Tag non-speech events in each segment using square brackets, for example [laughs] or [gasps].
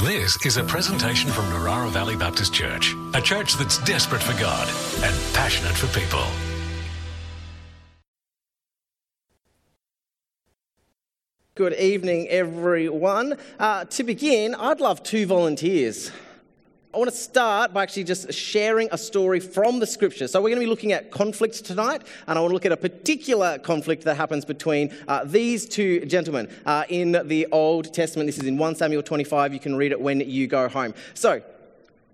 This is a presentation from Narara Valley Baptist Church, a church that's desperate for God and passionate for people. Good evening, everyone. Uh, to begin, I'd love two volunteers. I want to start by actually just sharing a story from the scripture. So, we're going to be looking at conflicts tonight, and I want to look at a particular conflict that happens between uh, these two gentlemen uh, in the Old Testament. This is in 1 Samuel 25. You can read it when you go home. So,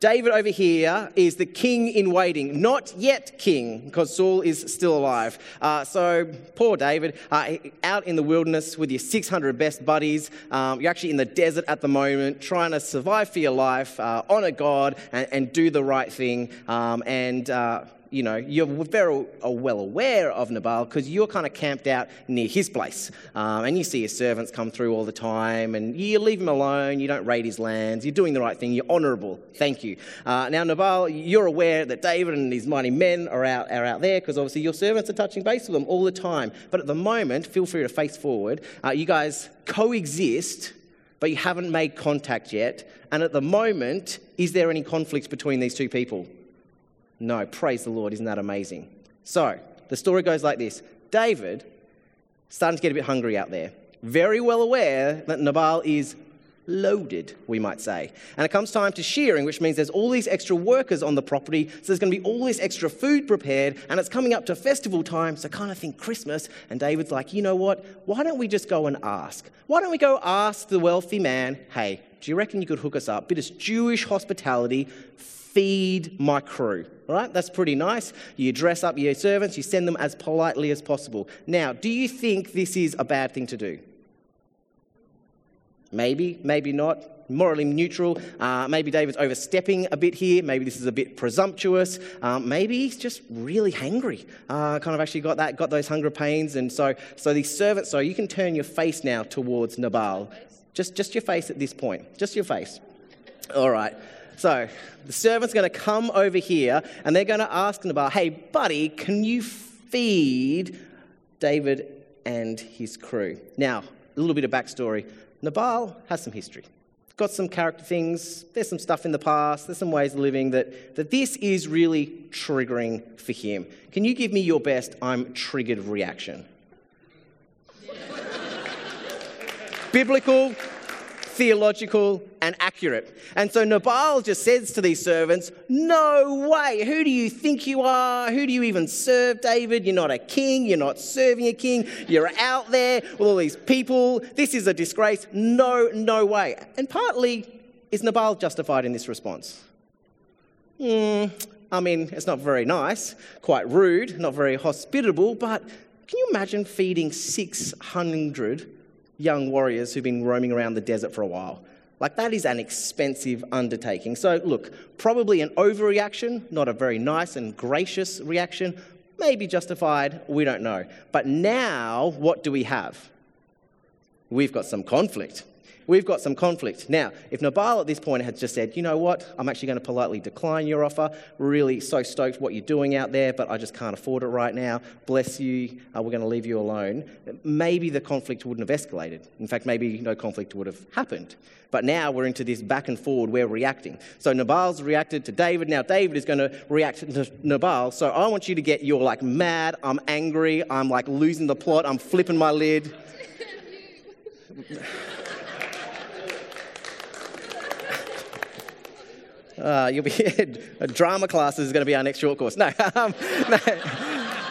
David over here is the king in waiting, not yet king, because Saul is still alive. Uh, so, poor David, uh, out in the wilderness with your 600 best buddies. Um, you're actually in the desert at the moment, trying to survive for your life, uh, honor God, and, and, do the right thing. Um, and uh, you know, you're very well aware of Nabal because you're kind of camped out near his place. Um, and you see his servants come through all the time, and you leave him alone, you don't raid his lands, you're doing the right thing, you're honourable. Thank you. Uh, now, Nabal, you're aware that David and his mighty men are out, are out there because obviously your servants are touching base with them all the time. But at the moment, feel free to face forward. Uh, you guys coexist but you haven't made contact yet. And at the moment, is there any conflict between these two people? No, praise the Lord. Isn't that amazing? So, the story goes like this David, starting to get a bit hungry out there, very well aware that Nabal is loaded, we might say. And it comes time to shearing, which means there's all these extra workers on the property, so there's going to be all this extra food prepared, and it's coming up to festival time, so kind of think Christmas. And David's like, you know what? Why don't we just go and ask? Why don't we go ask the wealthy man, hey, do you reckon you could hook us up? Bit of Jewish hospitality, feed my crew. Right? That's pretty nice. You dress up your servants, you send them as politely as possible. Now, do you think this is a bad thing to do? Maybe, maybe not. Morally neutral. Uh, maybe David's overstepping a bit here. Maybe this is a bit presumptuous. Um, maybe he's just really hangry. Uh, kind of actually got that, got those hunger pains, and so, so these servants. So you can turn your face now towards Nabal. Just, just your face at this point. Just your face. All right. So the servant's going to come over here and they're going to ask Nabal, hey, buddy, can you feed David and his crew? Now, a little bit of backstory. Nabal has some history. Got some character things, there's some stuff in the past, there's some ways of living that, that this is really triggering for him. Can you give me your best I'm triggered reaction? [laughs] Biblical, theological, and accurate. And so Nabal just says to these servants, No way. Who do you think you are? Who do you even serve, David? You're not a king. You're not serving a king. You're out there with all these people. This is a disgrace. No, no way. And partly, is Nabal justified in this response? Hmm, I mean, it's not very nice, quite rude, not very hospitable, but can you imagine feeding 600 young warriors who've been roaming around the desert for a while. Like, that is an expensive undertaking. So, look, probably an overreaction, not a very nice and gracious reaction, maybe justified, we don't know. But now, what do we have? We've got some conflict we've got some conflict. Now, if Nabal at this point had just said, you know what, I'm actually going to politely decline your offer, really so stoked what you're doing out there, but I just can't afford it right now, bless you, uh, we're going to leave you alone, maybe the conflict wouldn't have escalated. In fact, maybe no conflict would have happened. But now we're into this back and forward, we're reacting. So Nabal's reacted to David, now David is going to react to Nabal. So I want you to get your like mad, I'm angry, I'm like losing the plot, I'm flipping my lid. [laughs] Uh, you'll be [laughs] drama class is going to be our next short course. No, [laughs] um, no.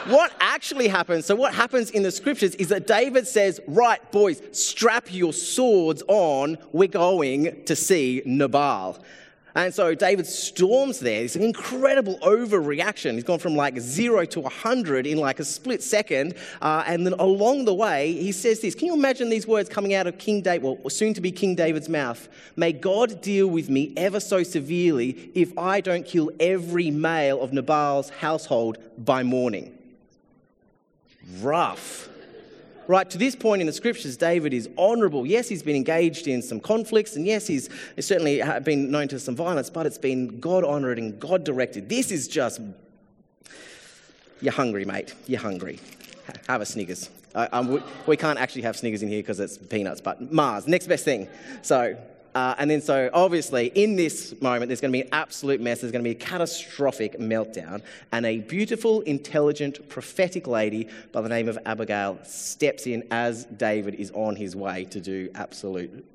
What actually happens? So, what happens in the scriptures is that David says, Right, boys, strap your swords on. We're going to see Nabal. And so David storms there. It's an incredible overreaction. He's gone from like zero to 100 in like a split second. Uh, and then along the way, he says this Can you imagine these words coming out of King David, well, soon to be King David's mouth? May God deal with me ever so severely if I don't kill every male of Nabal's household by morning. Rough right, to this point in the scriptures, David is honorable. Yes, he's been engaged in some conflicts, and yes, he's certainly been known to some violence, but it's been God honored and God directed. This is just, you're hungry, mate. You're hungry. Have a Snickers. We, can't actually have Snickers in here because it's peanuts, but Mars, next best thing. So, Uh, and then, so obviously, in this moment, there's going to be an absolute mess. There's going to be a catastrophic meltdown. And a beautiful, intelligent, prophetic lady by the name of Abigail steps in as David is on his way to do absolute,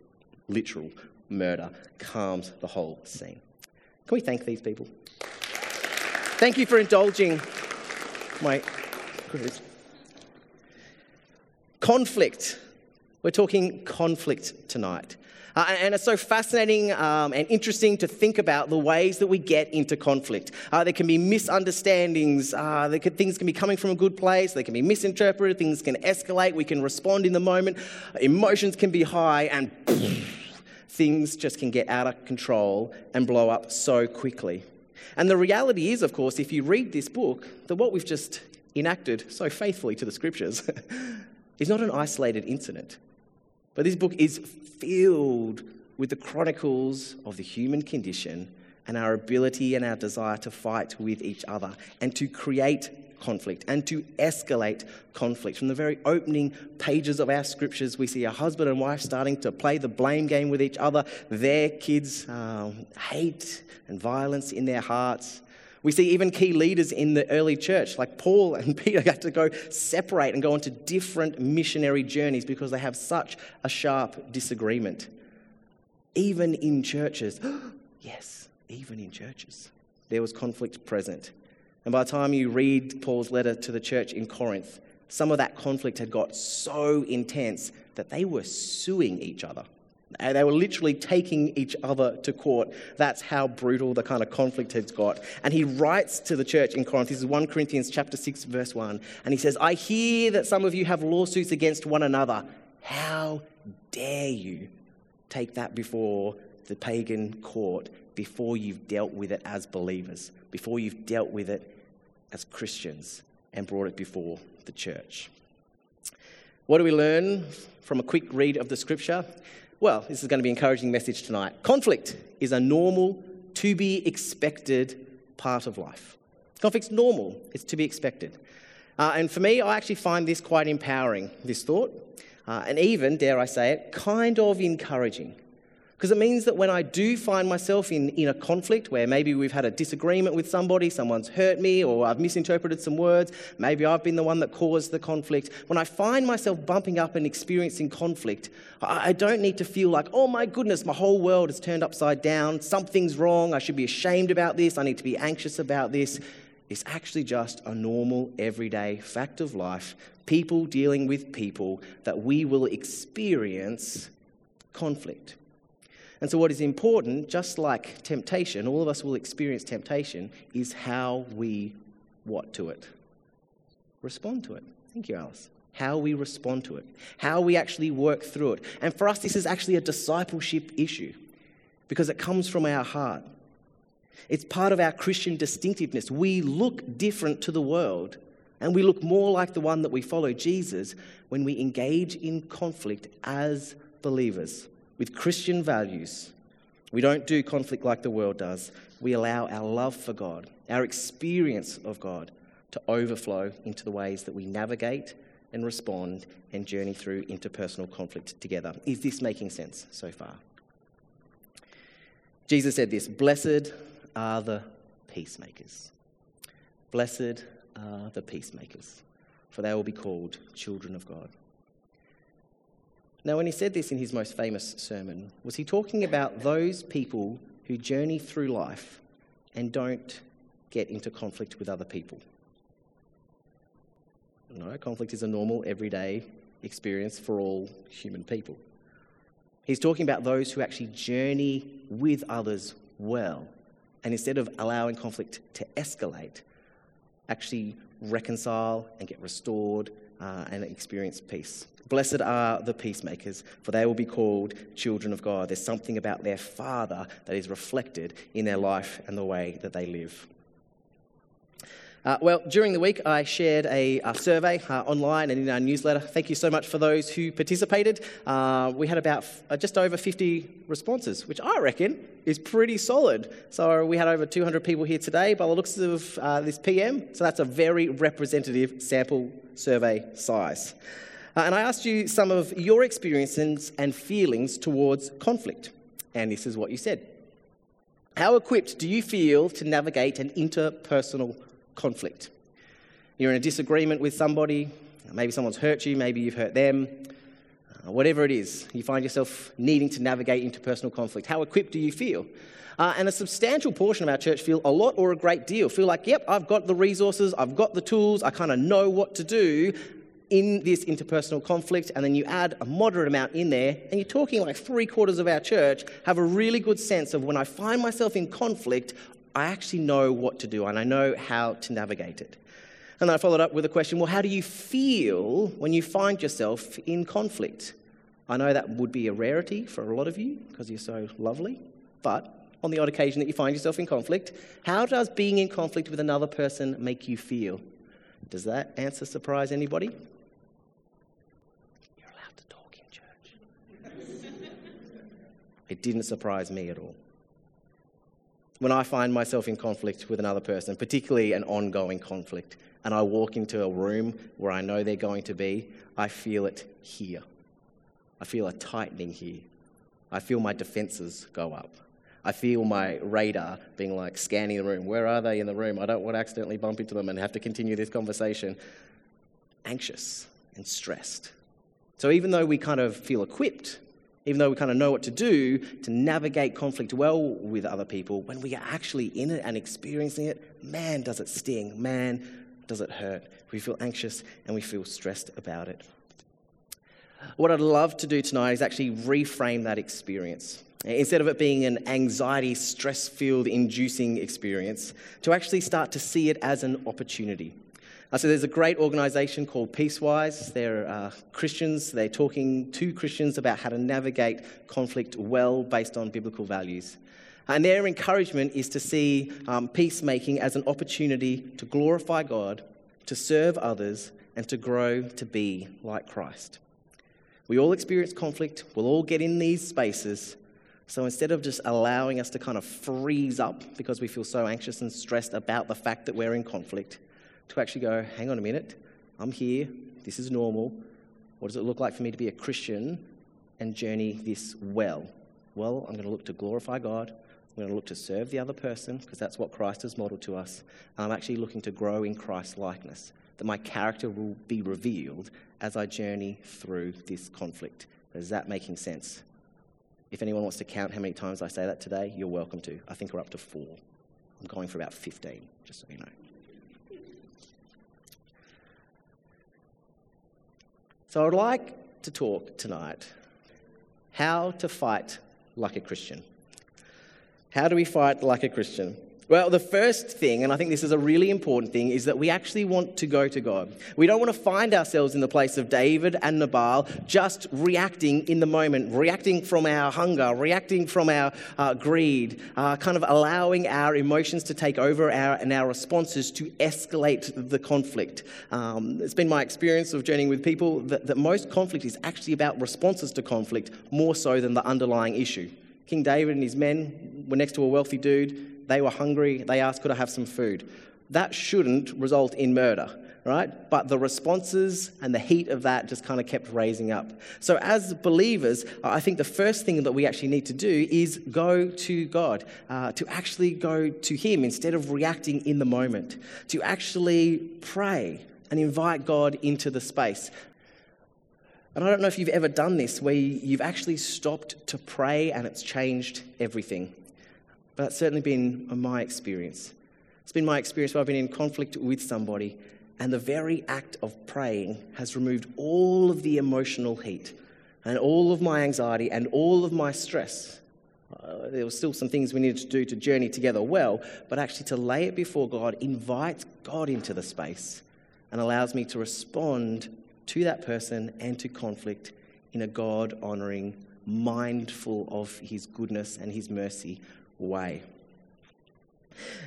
literal murder, calms the whole scene. Can we thank these people? Thank you for indulging my Conflict. We're talking conflict tonight. Uh, and it's so fascinating um, and interesting to think about the ways that we get into conflict. Uh, there can be misunderstandings, uh, things can be coming from a good place, they can be misinterpreted, things can escalate, we can respond in the moment, emotions can be high, and things just can get out of control and blow up so quickly. And the reality is, of course, if you read this book, that what we've just enacted so faithfully to the scriptures [laughs] is not an isolated incident. But this book is filled with the chronicles of the human condition and our ability and our desire to fight with each other and to create conflict and to escalate conflict. From the very opening pages of our scriptures, we see a husband and wife starting to play the blame game with each other, their kids' um, hate and violence in their hearts. We see even key leaders in the early church, like Paul and [laughs] Peter, had to go separate and go onto different missionary journeys because they have such a sharp disagreement. Even in churches, [gasps] yes, even in churches, there was conflict present. And by the time you read Paul's letter to the church in Corinth, some of that conflict had got so intense that they were suing each other. They were literally taking each other to court. That's how brutal the kind of conflict has got. And he writes to the church in Corinth. This is 1 Corinthians chapter 6, verse 1. And he says, I hear that some of you have lawsuits against one another. How dare you take that before the pagan court before you've dealt with it as believers, before you've dealt with it as Christians and brought it before the church. What do we learn from a quick read of the scripture? Well, this is going to be an encouraging message tonight. Conflict is a normal, to be expected part of life. Conflict's normal, it's to be expected. Uh, and for me, I actually find this quite empowering, this thought, uh, and even, dare I say it, kind of encouraging. Because it means that when I do find myself in, in a conflict where maybe we've had a disagreement with somebody, someone's hurt me, or I've misinterpreted some words, maybe I've been the one that caused the conflict, when I find myself bumping up and experiencing conflict, I, I don't need to feel like, oh my goodness, my whole world is turned upside down, something's wrong, I should be ashamed about this, I need to be anxious about this. It's actually just a normal, everyday fact of life, people dealing with people, that we will experience conflict. And so, what is important, just like temptation, all of us will experience temptation, is how we what to it? Respond to it. Thank you, Alice. How we respond to it, how we actually work through it. And for us, this is actually a discipleship issue because it comes from our heart. It's part of our Christian distinctiveness. We look different to the world and we look more like the one that we follow, Jesus, when we engage in conflict as believers with Christian values. We don't do conflict like the world does. We allow our love for God, our experience of God, to overflow into the ways that we navigate and respond and journey through interpersonal conflict together. Is this making sense so far? Jesus said this Blessed are the peacemakers. Blessed are the peacemakers, for they will be called children of God. Now, when he said this in his most famous sermon, was he talking about those people who journey through life and don't get into conflict with other people? No, conflict is a normal, everyday experience for all human people. He's talking about those who actually journey with others well, and instead of allowing conflict to escalate, actually reconcile and get restored uh, and experience peace. Blessed are the peacemakers, for they will be called children of God. There's something about their Father that is reflected in their life and the way that they live. Uh, well, during the week, I shared a, a survey uh, online and in our newsletter. Thank you so much for those who participated. Uh, we had about f- uh, just over 50 responses, which I reckon is pretty solid. So we had over 200 people here today by the looks of uh, this PM. So that's a very representative sample survey size. Uh, and I asked you some of your experiences and feelings towards conflict. And this is what you said. How equipped do you feel to navigate an interpersonal conflict? You're in a disagreement with somebody, maybe someone's hurt you, maybe you've hurt them, uh, whatever it is, you find yourself needing to navigate interpersonal conflict. How equipped do you feel? Uh, and a substantial portion of our church feel a lot or a great deal. Feel like, yep, I've got the resources, I've got the tools, I kind of know what to do in this interpersonal conflict. And then you add a moderate amount in there, and you're talking like three quarters of our church have a really good sense of when I find myself in conflict, I actually know what to do and I know how to navigate it. And I followed up with a question well, how do you feel when you find yourself in conflict? I know that would be a rarity for a lot of you because you're so lovely, but on the odd occasion that you find yourself in conflict, how does being in conflict with another person make you feel? Does that answer surprise anybody? You're allowed to talk in church. [laughs] it didn't surprise me at all. When I find myself in conflict with another person, particularly an ongoing conflict, and I walk into a room where I know they're going to be, I feel it here. I feel a tightening here. I feel my defenses go up. I feel my radar being like scanning the room. Where are they in the room? I don't want to accidentally bump into them and have to continue this conversation. Anxious and stressed. So even though we kind of feel equipped, even though we kind of know what to do to navigate conflict well with other people, when we are actually in it and experiencing it, man, does it sting. Man, does it hurt. We feel anxious and we feel stressed about it. What I'd love to do tonight is actually reframe that experience. Instead of it being an anxiety, stress filled, inducing experience, to actually start to see it as an opportunity. Uh, so there's a great organization called Peacewise. They're uh, Christians. They're talking to Christians about how to navigate conflict well based on biblical values. And their encouragement is to see um, peacemaking as an opportunity to glorify God, to serve others, and to grow to be like Christ. We all experience conflict, we'll all get in these spaces, so instead of just allowing us to kind of freeze up because we feel so anxious and stressed about the fact that we're in conflict, to actually go, hang on a minute, I'm here, this is normal. What does it look like for me to be a Christian and journey this well? Well, I'm going to look to glorify God. I'm going to look to serve the other person because that's what Christ has modeled to us. And I'm actually looking to grow in Christ's likeness, that my character will be revealed as I journey through this conflict. Is that making sense? If anyone wants to count how many times I say that today, you're welcome to. I think we're up to four. I'm going for about 15, just so you know. So I would like to talk tonight how to fight like a Christian. How do we fight like a Christian? Well, the first thing, and I think this is a really important thing, is that we actually want to go to God. We don't want to find ourselves in the place of David and Nabal, just reacting in the moment, reacting from our hunger, reacting from our uh, greed, uh, kind of allowing our emotions to take over our, and our responses to escalate the conflict. Um, it's been my experience of journeying with people that, that most conflict is actually about responses to conflict more so than the underlying issue. King David and his men were next to a wealthy dude they were hungry. They asked, Could I have some food? That shouldn't result in murder, right? But the responses and the heat of that just kind of kept raising up. So, as believers, I think the first thing that we actually need to do is go to God, uh, to actually go to Him instead of reacting in the moment, to actually pray and invite God into the space. And I don't know if you've ever done this where you've actually stopped to pray and it's changed everything. But that's certainly been my experience. It's been my experience where I've been in conflict with somebody, and the very act of praying has removed all of the emotional heat and all of my anxiety and all of my stress. Uh, there were still some things we needed to do to journey together well, but actually to lay it before God invites God into the space and allows me to respond to that person and to conflict in a God honoring, mindful of his goodness and his mercy way.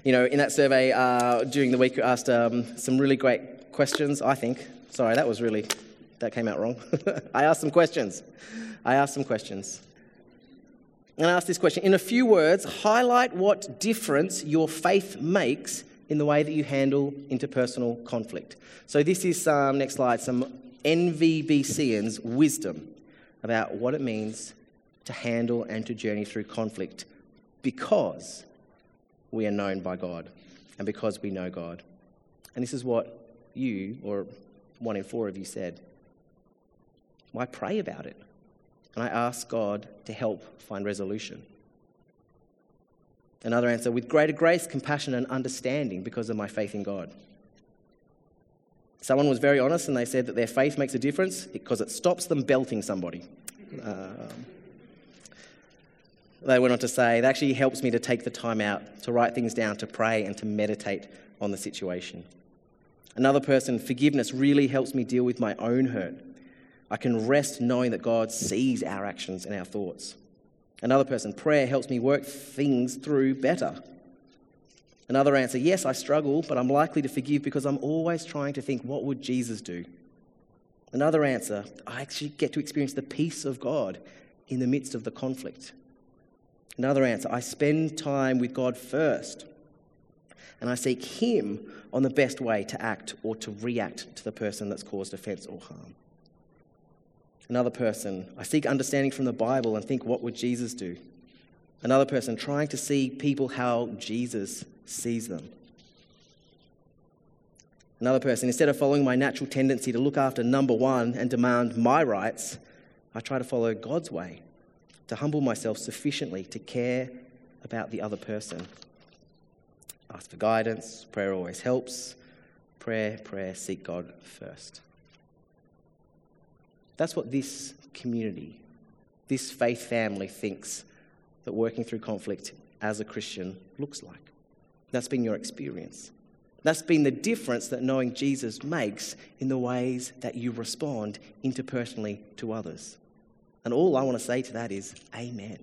You know, in that survey uh, during the week, we asked um, some really great questions, I think. Sorry, that was really, that came out wrong. [laughs] I asked some questions. I asked some questions. And I asked this question In a few words, highlight what difference your faith makes in the way that you handle interpersonal conflict. So, this is, um, next slide, some NVBCN's wisdom about what it means to handle and to journey through conflict because we are known by God and because we know God. And this is what you, or one in four of you, said. Why pray about it? And I ask God to help find resolution. Another answer with greater grace, compassion, and understanding because of my faith in God. Someone was very honest and they said that their faith makes a difference because it stops them belting somebody. Um, they went on to say, it actually helps me to take the time out to write things down, to pray, and to meditate on the situation. Another person, forgiveness really helps me deal with my own hurt. I can rest knowing that God sees our actions and our thoughts. Another person, prayer helps me work things through better. Another answer, yes, I struggle, but I'm likely to forgive because I'm always trying to think, what would Jesus do? Another answer, I actually get to experience the peace of God in the midst of the conflict. Another answer, I spend time with God first and I seek Him on the best way to act or to react to the person that's caused offense or harm. Another person, I seek understanding from the Bible and think, what would Jesus do? Another person, trying to see people how Jesus sees them. Another person, instead of following my natural tendency to look after number one and demand my rights, I try to follow God's way, to humble myself sufficiently to care about the other person. Ask for guidance, prayer always helps. Prayer, prayer, seek God first. That's what this community, this faith family thinks that working through conflict as a Christian looks like. That's been your experience. That's been the difference that knowing Jesus makes in the ways that you respond interpersonally to others. And all I want to say to that is, Amen.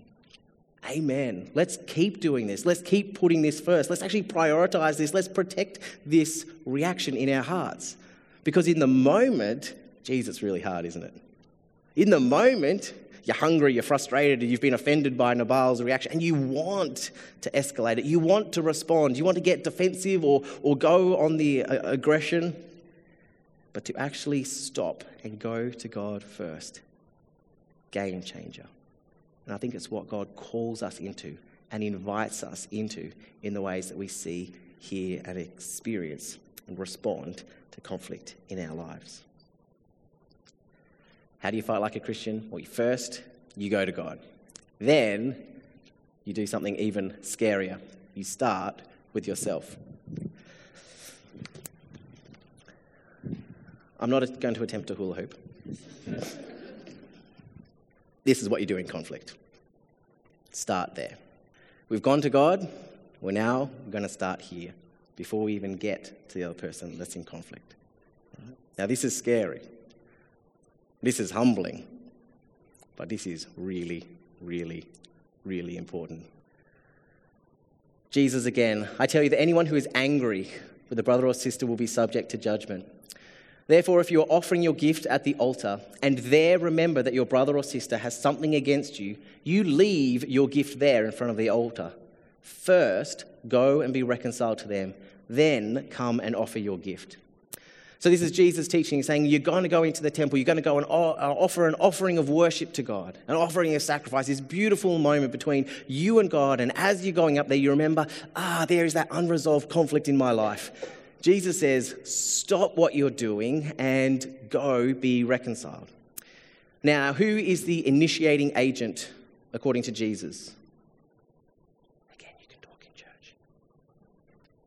Amen. Let's keep doing this. Let's keep putting this first. Let's actually prioritize this. Let's protect this reaction in our hearts. Because in the moment, geez, it's really hard, isn't it? In the moment, you're hungry, you're frustrated, you've been offended by Nabal's reaction, and you want to escalate it. You want to respond. You want to get defensive or, or go on the uh, aggression. But to actually stop and go to God first, game changer. And I think it's what God calls us into and invites us into in the ways that we see, hear, and experience and respond to conflict in our lives. How do you fight like a Christian? Well, first, you go to God. Then, you do something even scarier. You start with yourself. I'm not going to attempt a hula hoop. [laughs] this is what you do in conflict. Start there. We've gone to God, we're now going to start here before we even get to the other person that's in conflict. Now, this is scary. This is humbling, but this is really, really, really important. Jesus again, I tell you that anyone who is angry with a brother or sister will be subject to judgment. Therefore, if you are offering your gift at the altar and there remember that your brother or sister has something against you, you leave your gift there in front of the altar. First, go and be reconciled to them, then come and offer your gift. So, this is Jesus teaching, saying, You're going to go into the temple, you're going to go and uh, offer an offering of worship to God, an offering of sacrifice, this beautiful moment between you and God. And as you're going up there, you remember, Ah, there is that unresolved conflict in my life. Jesus says, Stop what you're doing and go be reconciled. Now, who is the initiating agent according to Jesus? Again, you can talk in church.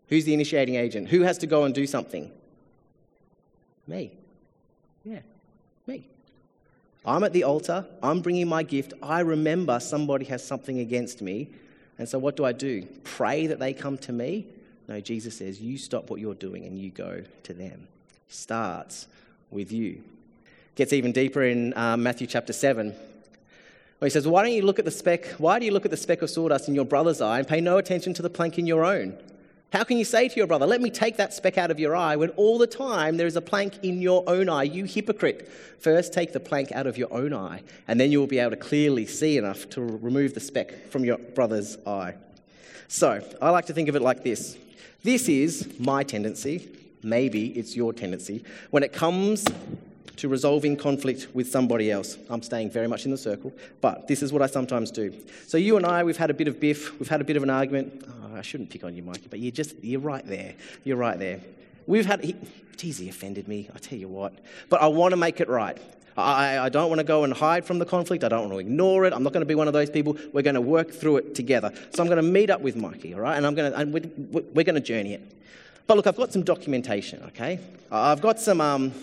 Who's the initiating agent? Who has to go and do something? Me. Yeah, me. I'm at the altar, I'm bringing my gift. I remember somebody has something against me. And so, what do I do? Pray that they come to me? No, Jesus says, you stop what you're doing and you go to them. Starts with you. Gets even deeper in um, Matthew chapter 7. Where he says, Why don't you look at the speck? Why do you look at the speck of sawdust in your brother's eye and pay no attention to the plank in your own? How can you say to your brother, Let me take that speck out of your eye, when all the time there is a plank in your own eye? You hypocrite. First, take the plank out of your own eye, and then you will be able to clearly see enough to remove the speck from your brother's eye. So, I like to think of it like this this is my tendency, maybe it's your tendency, when it comes to resolving conflict with somebody else. I'm staying very much in the circle, but this is what I sometimes do. So you and I, we've had a bit of biff, we've had a bit of an argument. Oh, I shouldn't pick on you, Mikey, but you're just, you're right there. You're right there. We've had, he, geez, he offended me, I tell you what. But I want to make it right. I, I don't want to go and hide from the conflict. I don't want to ignore it. I'm not going to be one of those people. We're going to work through it together. So I'm going to meet up with Mikey, all right? And I'm going to, and we're, we're going to journey it. But look, I've got some documentation, okay? I've got some, um,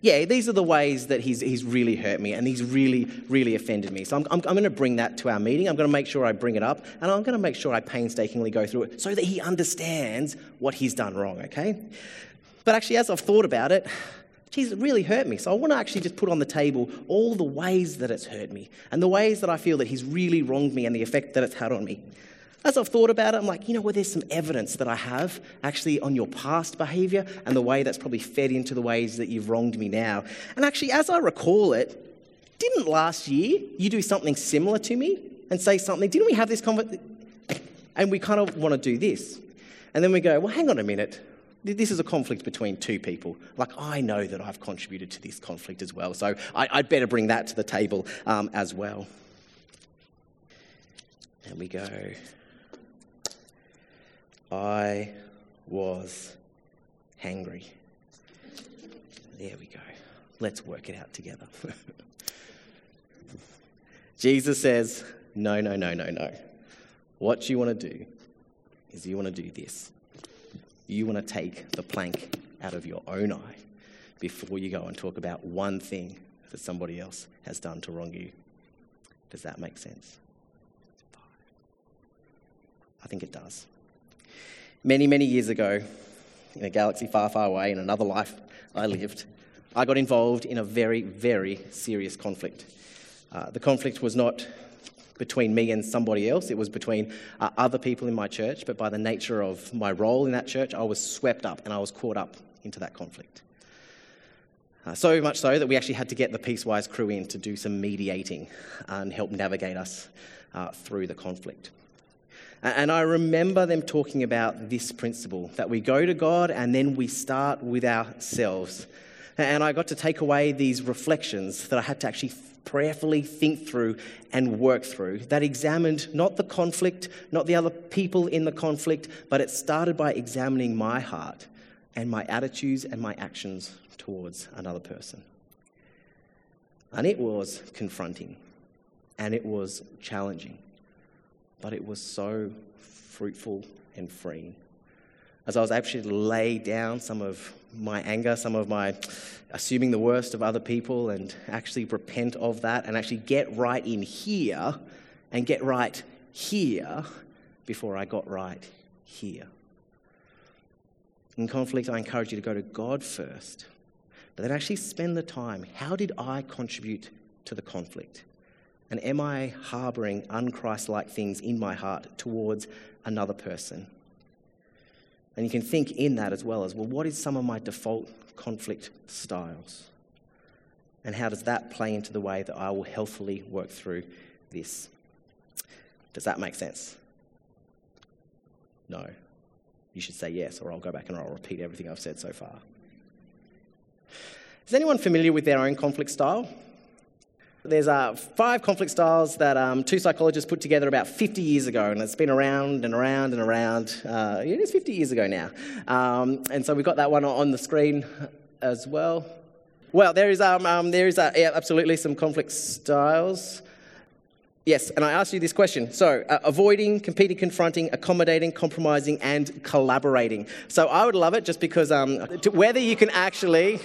yeah, these are the ways that he's, he's really hurt me and he's really, really offended me. So I'm, I'm, I'm going to bring that to our meeting. I'm going to make sure I bring it up and I'm going to make sure I painstakingly go through it so that he understands what he's done wrong, okay? But actually, as I've thought about it, geez, it really hurt me. So I want to actually just put on the table all the ways that it's hurt me and the ways that I feel that he's really wronged me and the effect that it's had on me. As I've thought about it, I'm like, you know, well, there's some evidence that I have actually on your past behavior and the way that's probably fed into the ways that you've wronged me now. And actually, as I recall it, didn't last year you do something similar to me and say something? Didn't we have this conversation? And we kind of want to do this. And then we go, well, hang on a minute. This is a conflict between two people. Like, I know that I've contributed to this conflict as well, so I, would better bring that to the table um, as well. And we go, I was hangry. There we go. Let's work it out together. [laughs] Jesus says, No, no, no, no, no. What you want to do is you want to do this. You want to take the plank out of your own eye before you go and talk about one thing that somebody else has done to wrong you. Does that make sense? I think it does. Many, many years ago, in a galaxy far, far away, in another life I lived, I got involved in a very, very serious conflict. Uh, the conflict was not between me and somebody else, it was between uh, other people in my church, but by the nature of my role in that church, I was swept up and I was caught up into that conflict. Uh, so much so that we actually had to get the Peacewise crew in to do some mediating and help navigate us uh, through the conflict. And I remember them talking about this principle that we go to God and then we start with ourselves. And I got to take away these reflections that I had to actually prayerfully think through and work through that examined not the conflict, not the other people in the conflict, but it started by examining my heart and my attitudes and my actions towards another person. And it was confronting and it was challenging but it was so fruitful and freeing. As I was actually to lay down some of my anger, some of my assuming the worst of other people, and actually repent of that and actually get right in here and get right here before I got right here. In conflict, I encourage you to go to God first, but then actually spend the time. How did I contribute to the conflict? And am I harboring unchrist-like things in my heart towards another person? And you can think in that as well as well, what is some of my default conflict styles? And how does that play into the way that I will healthily work through this? Does that make sense? No. You should say yes, or I'll go back and I'll repeat everything I've said so far. Is anyone familiar with their own conflict style? There's uh, five conflict styles that um, two psychologists put together about 50 years ago, and it's been around and around and around. Uh, it is 50 years ago now. Um, and so we've got that one on the screen as well. Well, there is, um, um there is uh, yeah, absolutely some conflict styles. Yes, and I asked you this question. So, uh, avoiding, competing, confronting, accommodating, compromising, and collaborating. So, I would love it just because um, whether you can actually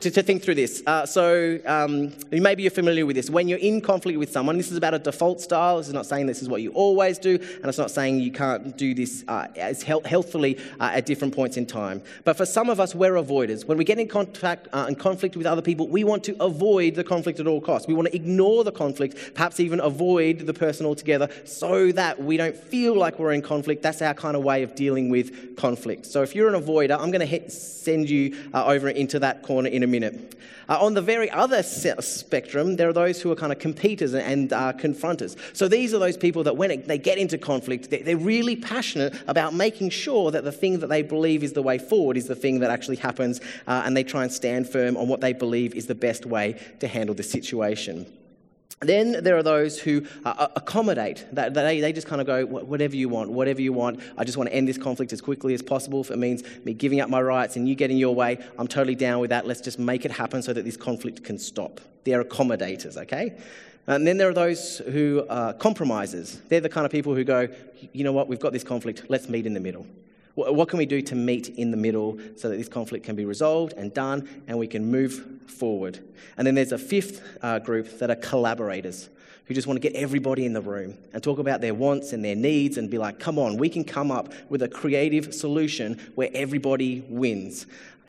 to, to think through this. Uh, so um, maybe you're familiar with this. When you're in conflict with someone, this is about a default style. This is not saying this is what you always do, and it's not saying you can't do this uh, as healthfully uh, at different points in time. But for some of us, we're avoiders. When we get in contact and uh, conflict with other people, we want to avoid the conflict at all costs. We want to ignore the conflict, perhaps even avoid the person altogether, so that we don't feel like we're in conflict. That's our kind of way of dealing with conflict. So if you're an avoider, I'm going to send you uh, over into that corner in a a minute. Uh, on the very other spectrum, there are those who are kind of competitors and uh, confronters. So these are those people that when it, they get into conflict, they're really passionate about making sure that the thing that they believe is the way forward is the thing that actually happens, uh, and they try and stand firm on what they believe is the best way to handle the situation. Then there are those who uh, accommodate. That they, they just kind of go, whatever you want, whatever you want. I just want to end this conflict as quickly as possible. If it means me giving up my rights and you getting your way, I'm totally down with that. Let's just make it happen so that this conflict can stop. They're accommodators, okay? And then there are those who are compromisers. They're the kind of people who go, you know what, we've got this conflict, let's meet in the middle. What can we do to meet in the middle so that this conflict can be resolved and done and we can move forward? And then there's a fifth uh, group that are collaborators who just want to get everybody in the room and talk about their wants and their needs and be like, come on, we can come up with a creative solution where everybody wins.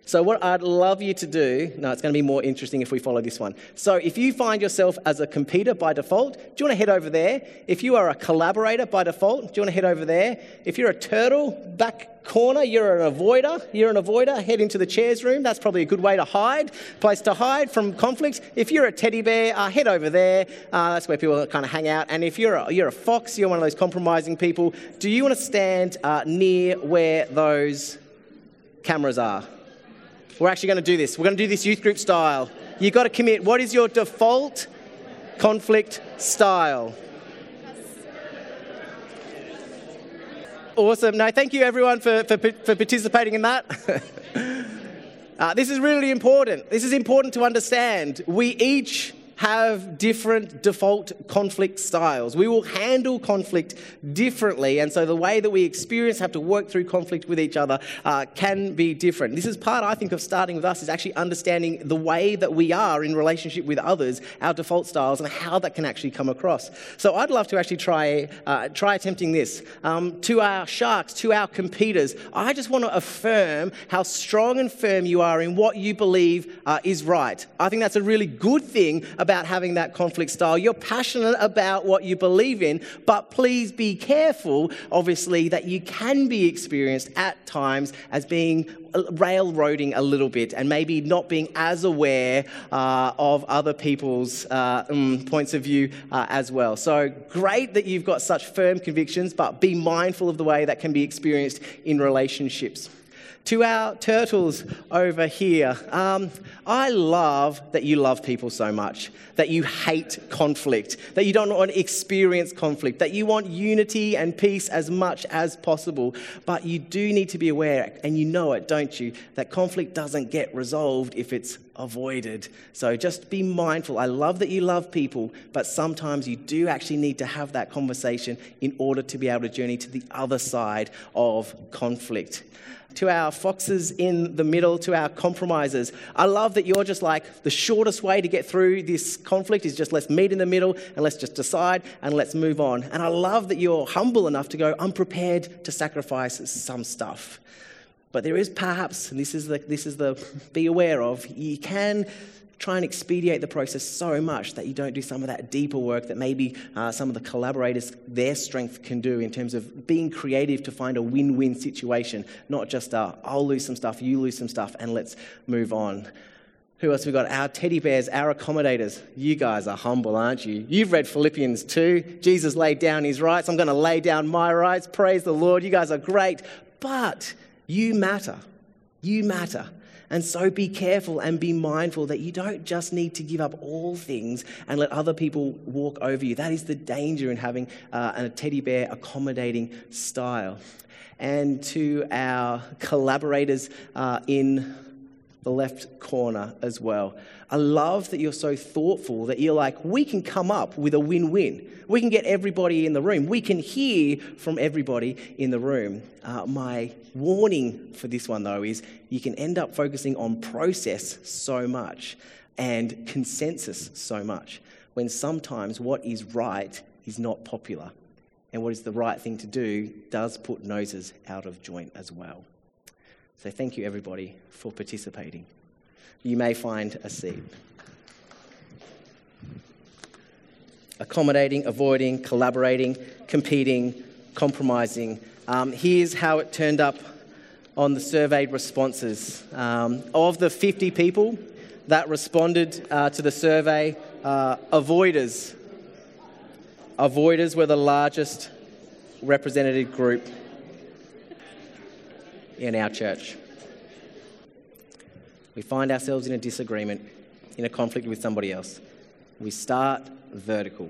So, what I'd love you to do, no, it's going to be more interesting if we follow this one. So, if you find yourself as a competitor by default, do you want to head over there? If you are a collaborator by default, do you want to head over there? If you're a turtle, back corner, you're an avoider, you're an avoider, head into the chairs room. That's probably a good way to hide, place to hide from conflict. If you're a teddy bear, uh, head over there. Uh, that's where people kind of hang out. And if you're a, you're a fox, you're one of those compromising people, do you want to stand uh, near where those cameras are? We're actually going to do this. We're going to do this youth group style. You've got to commit. What is your default conflict style? Awesome. No, thank you everyone for, for, for participating in that. [laughs] uh, this is really important. This is important to understand. We each have different default conflict styles. We will handle conflict differently, and so the way that we experience, have to work through conflict with each other, uh, can be different. This is part, I think, of starting with us, is actually understanding the way that we are in relationship with others, our default styles, and how that can actually come across. So I'd love to actually try, uh, try attempting this. Um, to our sharks, to our competitors, I just want to affirm how strong and firm you are in what you believe uh, is right. I think that's a really good thing about having that conflict style. You're passionate about what you believe in, but please be careful, obviously, that you can be experienced at times as being uh, railroading a little bit and maybe not being as aware uh, of other people's uh, um, points of view uh, as well. So great that you've got such firm convictions, but be mindful of the way that can be experienced in relationships to our turtles over here. Um, I love that you love people so much, that you hate conflict, that you don't want to experience conflict, that you want unity and peace as much as possible. But you do need to be aware, and you know it, don't you, that conflict doesn't get resolved if it's avoided. So just be mindful. I love that you love people, but sometimes you do actually need to have that conversation in order to be able to journey to the other side of conflict to our foxes in the middle, to our compromises. I love that you're just like the shortest way to get through this conflict is just let's meet in the middle and let's just decide and let's move on. And I love that you're humble enough to go, I'm prepared to sacrifice some stuff. But there is perhaps, and this is the, this is the be aware of, you can try and expedite the process so much that you don't do some of that deeper work that maybe uh, some of the collaborators, their strength can do in terms of being creative to find a win win situation, not just uh, I'll lose some stuff, you lose some stuff, and let's move on. Who else we got? Our teddy bears, our accommodators. You guys are humble, aren't you? You've read Philippians 2. Jesus laid down his rights. I'm going to lay down my rights. Praise the Lord. You guys are great. But you matter. You matter. And so be careful and be mindful that you don't just need to give up all things and let other people walk over you. That is the danger in having uh, a teddy bear accommodating style. And to our collaborators uh, in the left corner as well. I love that you're so thoughtful that you're like, we can come up with a win win. We can get everybody in the room. We can hear from everybody in the room. Uh, my warning for this one, though, is you can end up focusing on process so much and consensus so much when sometimes what is right is not popular. And what is the right thing to do does put noses out of joint as well. So thank you, everybody, for participating. You may find a seat. Accommodating, avoiding, collaborating, competing, compromising. Um, here's how it turned up on the surveyed responses. Um, of the 50 people that responded uh, to the survey, uh, avoiders. Avoiders were the largest representative group in our church. We find ourselves in a disagreement, in a conflict with somebody else. We start vertical.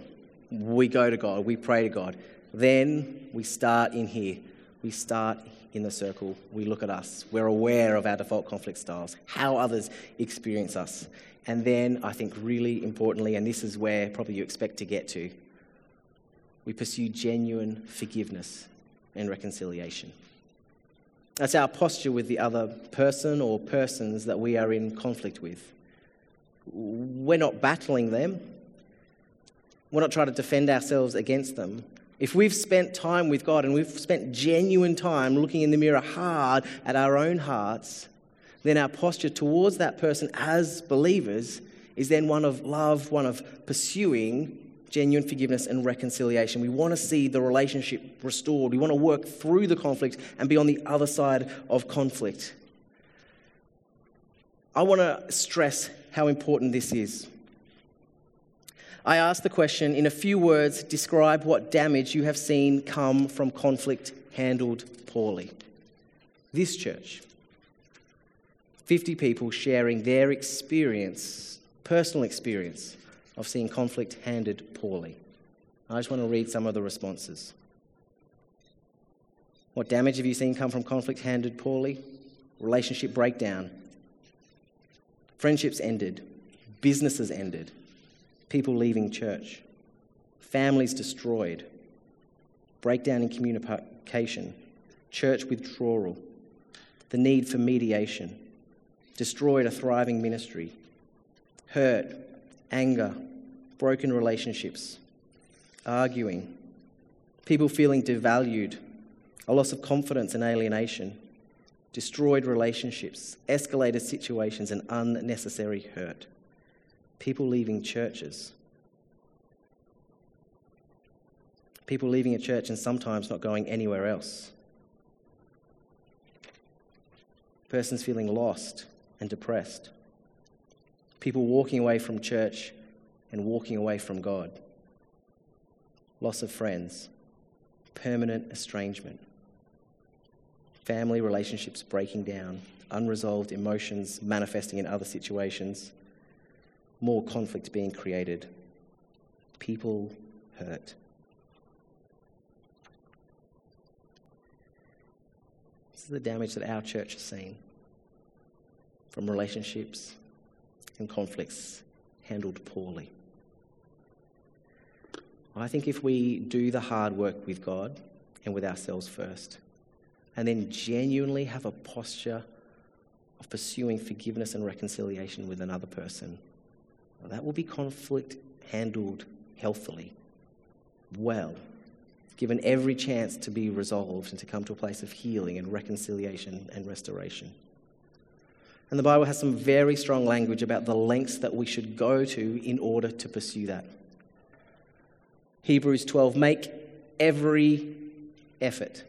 We go to God, we pray to God. Then we start in here. We start in the circle. We look at us. We're aware of our default conflict styles, how others experience us. And then I think, really importantly, and this is where probably you expect to get to, we pursue genuine forgiveness and reconciliation. That's our posture with the other person or persons that we are in conflict with. We're not battling them, we're not trying to defend ourselves against them. If we've spent time with God and we've spent genuine time looking in the mirror hard at our own hearts, then our posture towards that person as believers is then one of love, one of pursuing genuine forgiveness and reconciliation. We want to see the relationship restored. We want to work through the conflict and be on the other side of conflict. I want to stress how important this is. I ask the question in a few words, describe what damage you have seen come from conflict handled poorly. This church, 50 people sharing their experience, personal experience of seeing conflict handled poorly. I just want to read some of the responses. What damage have you seen come from conflict handled poorly? Relationship breakdown. Friendships ended. Businesses ended people leaving church, families destroyed, breakdown in communication, church withdrawal, the need for mediation, destroyed a thriving ministry, hurt, anger, broken relationships, arguing, people feeling devalued, a loss of confidence and alienation, destroyed relationships, escalated situations, and unnecessary hurt people leaving churches. People leaving a church and sometimes not going anywhere else. Persons feeling lost and depressed. People walking away from church and walking away from God. Loss of friends. Permanent estrangement. Family relationships breaking down. Unresolved emotions manifesting in other situations more conflict being created, people hurt. This is the damage that our church has seen from relationships and conflicts handled poorly. I think if we do the hard work with God and with ourselves first, and then genuinely have a posture of pursuing forgiveness and reconciliation with another person, well, that will be conflict handled healthily, well, given every chance to be resolved and to come to a place of healing and reconciliation and restoration. And the Bible has some very strong language about the lengths that we should go to in order to pursue that. Hebrews 12 make every effort.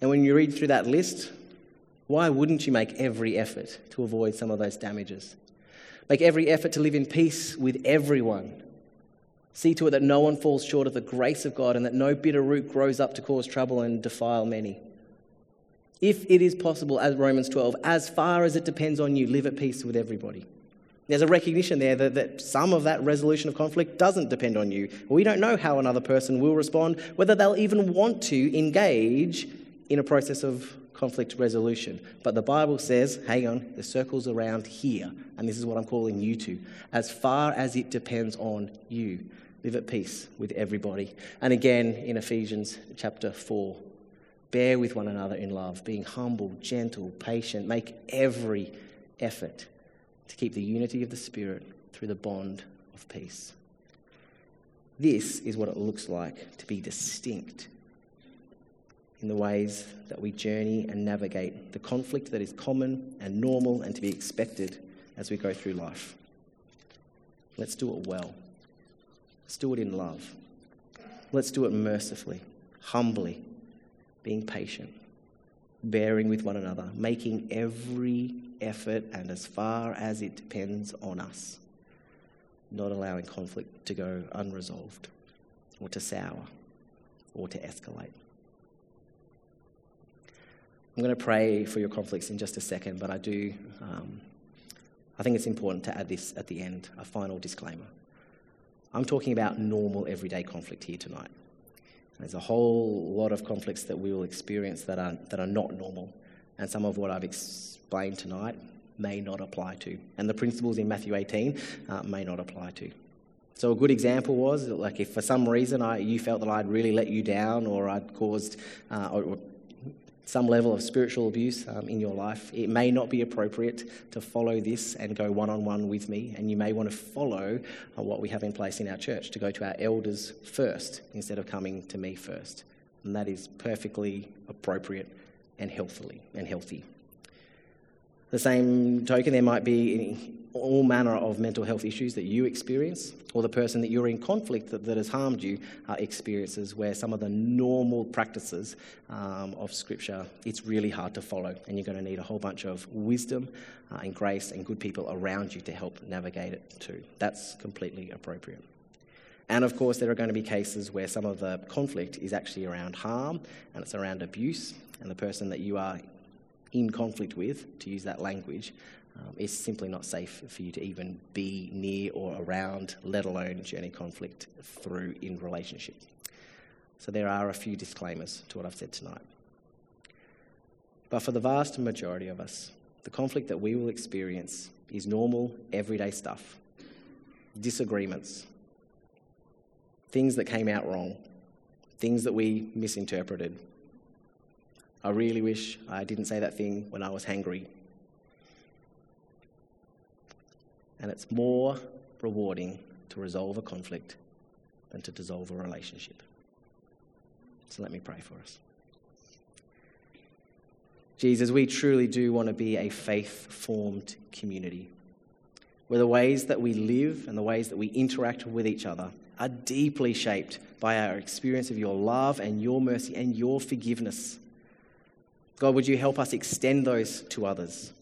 And when you read through that list, why wouldn't you make every effort to avoid some of those damages? Make every effort to live in peace with everyone. See to it that no one falls short of the grace of God and that no bitter root grows up to cause trouble and defile many. If it is possible, as Romans 12, as far as it depends on you, live at peace with everybody. There's a recognition there that, that some of that resolution of conflict doesn't depend on you. We don't know how another person will respond, whether they'll even want to engage in a process of conflict resolution. But the Bible says, hang on, the circle's around here, and this is what I'm calling you to. As far as it depends on you, live at peace with everybody. And again in Ephesians chapter 4, bear with one another in love, being humble, gentle, patient, make every effort to keep the unity of the Spirit through the bond of peace. This is what it looks like to be distinct in the ways that we journey and navigate the conflict that is common and normal and to be expected as we go through life. Let's do it well. Let's do it in love. Let's do it mercifully, humbly, being patient, bearing with one another, making every effort and as far as it depends on us, not allowing conflict to go unresolved or to sour or to escalate. I'm going to pray for your conflicts in just a second, but I do, um, I think it's important to add this at the end a final disclaimer. I'm talking about normal everyday conflict here tonight. There's a whole lot of conflicts that we will experience that are, that are not normal, and some of what I've explained tonight may not apply to, and the principles in Matthew 18 uh, may not apply to. So a good example was like if for some reason I, you felt that I'd really let you down or I'd caused uh, or, some level of spiritual abuse um, in your life, it may not be appropriate to follow this and go one on one with me. And you may want to follow uh, what we have in place in our church to go to our elders first instead of coming to me first. And that is perfectly appropriate and healthily and healthy. The same token, there might be all manner of mental health issues that you experience, or the person that you're in conflict that, that has harmed you uh, experiences, where some of the normal practices um, of Scripture, it's really hard to follow, and you're going to need a whole bunch of wisdom uh, and grace and good people around you to help navigate it too. That's completely appropriate. And of course, there are going to be cases where some of the conflict is actually around harm and it's around abuse, and the person that you are in conflict with, to use that language, um, simply not safe for you to even be near or around, let alone journey conflict through in relationship. So there are a few disclaimers to what I've said tonight. But for the vast majority of us, the conflict that we will experience is normal, everyday stuff disagreements, things that came out wrong, things that we misinterpreted. I really wish I didn't say that thing when I was hangry And it's more rewarding to resolve a conflict than to dissolve a relationship. So let me pray for us. Jesus, we truly do want to be a faith formed community where the ways that we live and the ways that we interact with each other are deeply shaped by our experience of your love and your mercy and your forgiveness. God, would you help us extend those to others?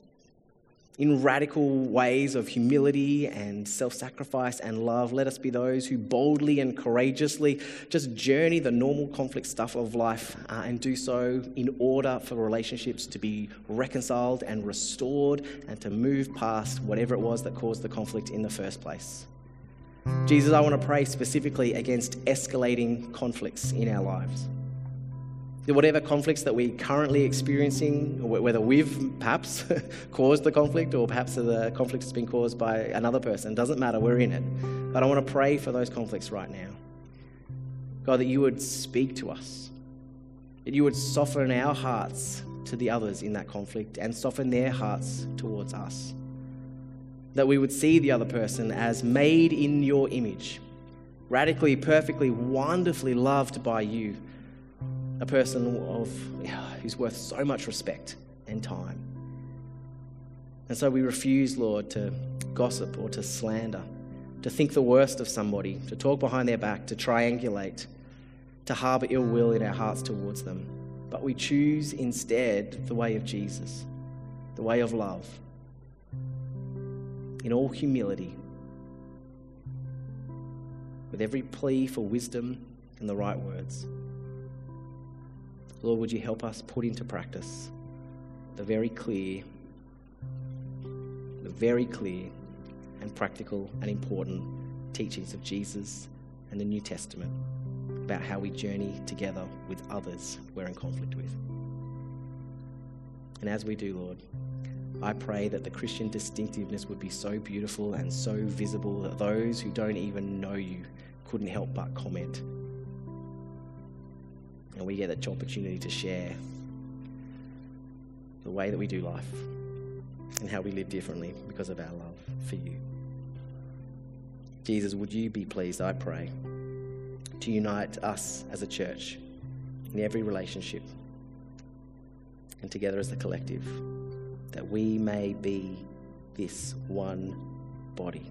in radical ways of humility and self sacrifice and love. Let us be those who boldly and courageously just journey the normal conflict stuff of life uh, and do so in order for relationships to be reconciled and restored and to move past whatever it was that caused the conflict in the first place. Jesus, I want to pray specifically against escalating conflicts in our lives whatever conflicts that we're currently experiencing, whether we've [laughs] perhaps [laughs] caused the conflict or perhaps the conflict has been caused by another person, doesn't matter, we're in it. But I want to pray for those conflicts right now. God, that you would speak to us, that you would soften our hearts to the others in that conflict and soften their hearts towards us. That we would see the other person as made in your image, radically, perfectly, wonderfully loved by you a person of, who's worth so much respect and time. And so we refuse, Lord, to gossip or to slander, to think the worst of somebody, to talk behind their back, to triangulate, to harbour ill will in our hearts towards them. But we choose instead the way of Jesus, the way of love, in all humility, with every plea for wisdom and the right words. Lord, would you help us put into practice the very clear, the very clear and practical and important teachings of Jesus and the New Testament about how we journey together with others we're in conflict with. And as we do, Lord, I pray that the Christian distinctiveness would be so beautiful and so visible that those who don't even know you couldn't help but comment and we get the opportunity to share the way that we do life and how we live differently because of our love for you. Jesus, would you be pleased, I pray, to unite us as a church in every relationship and together as a collective, that we may be this one body.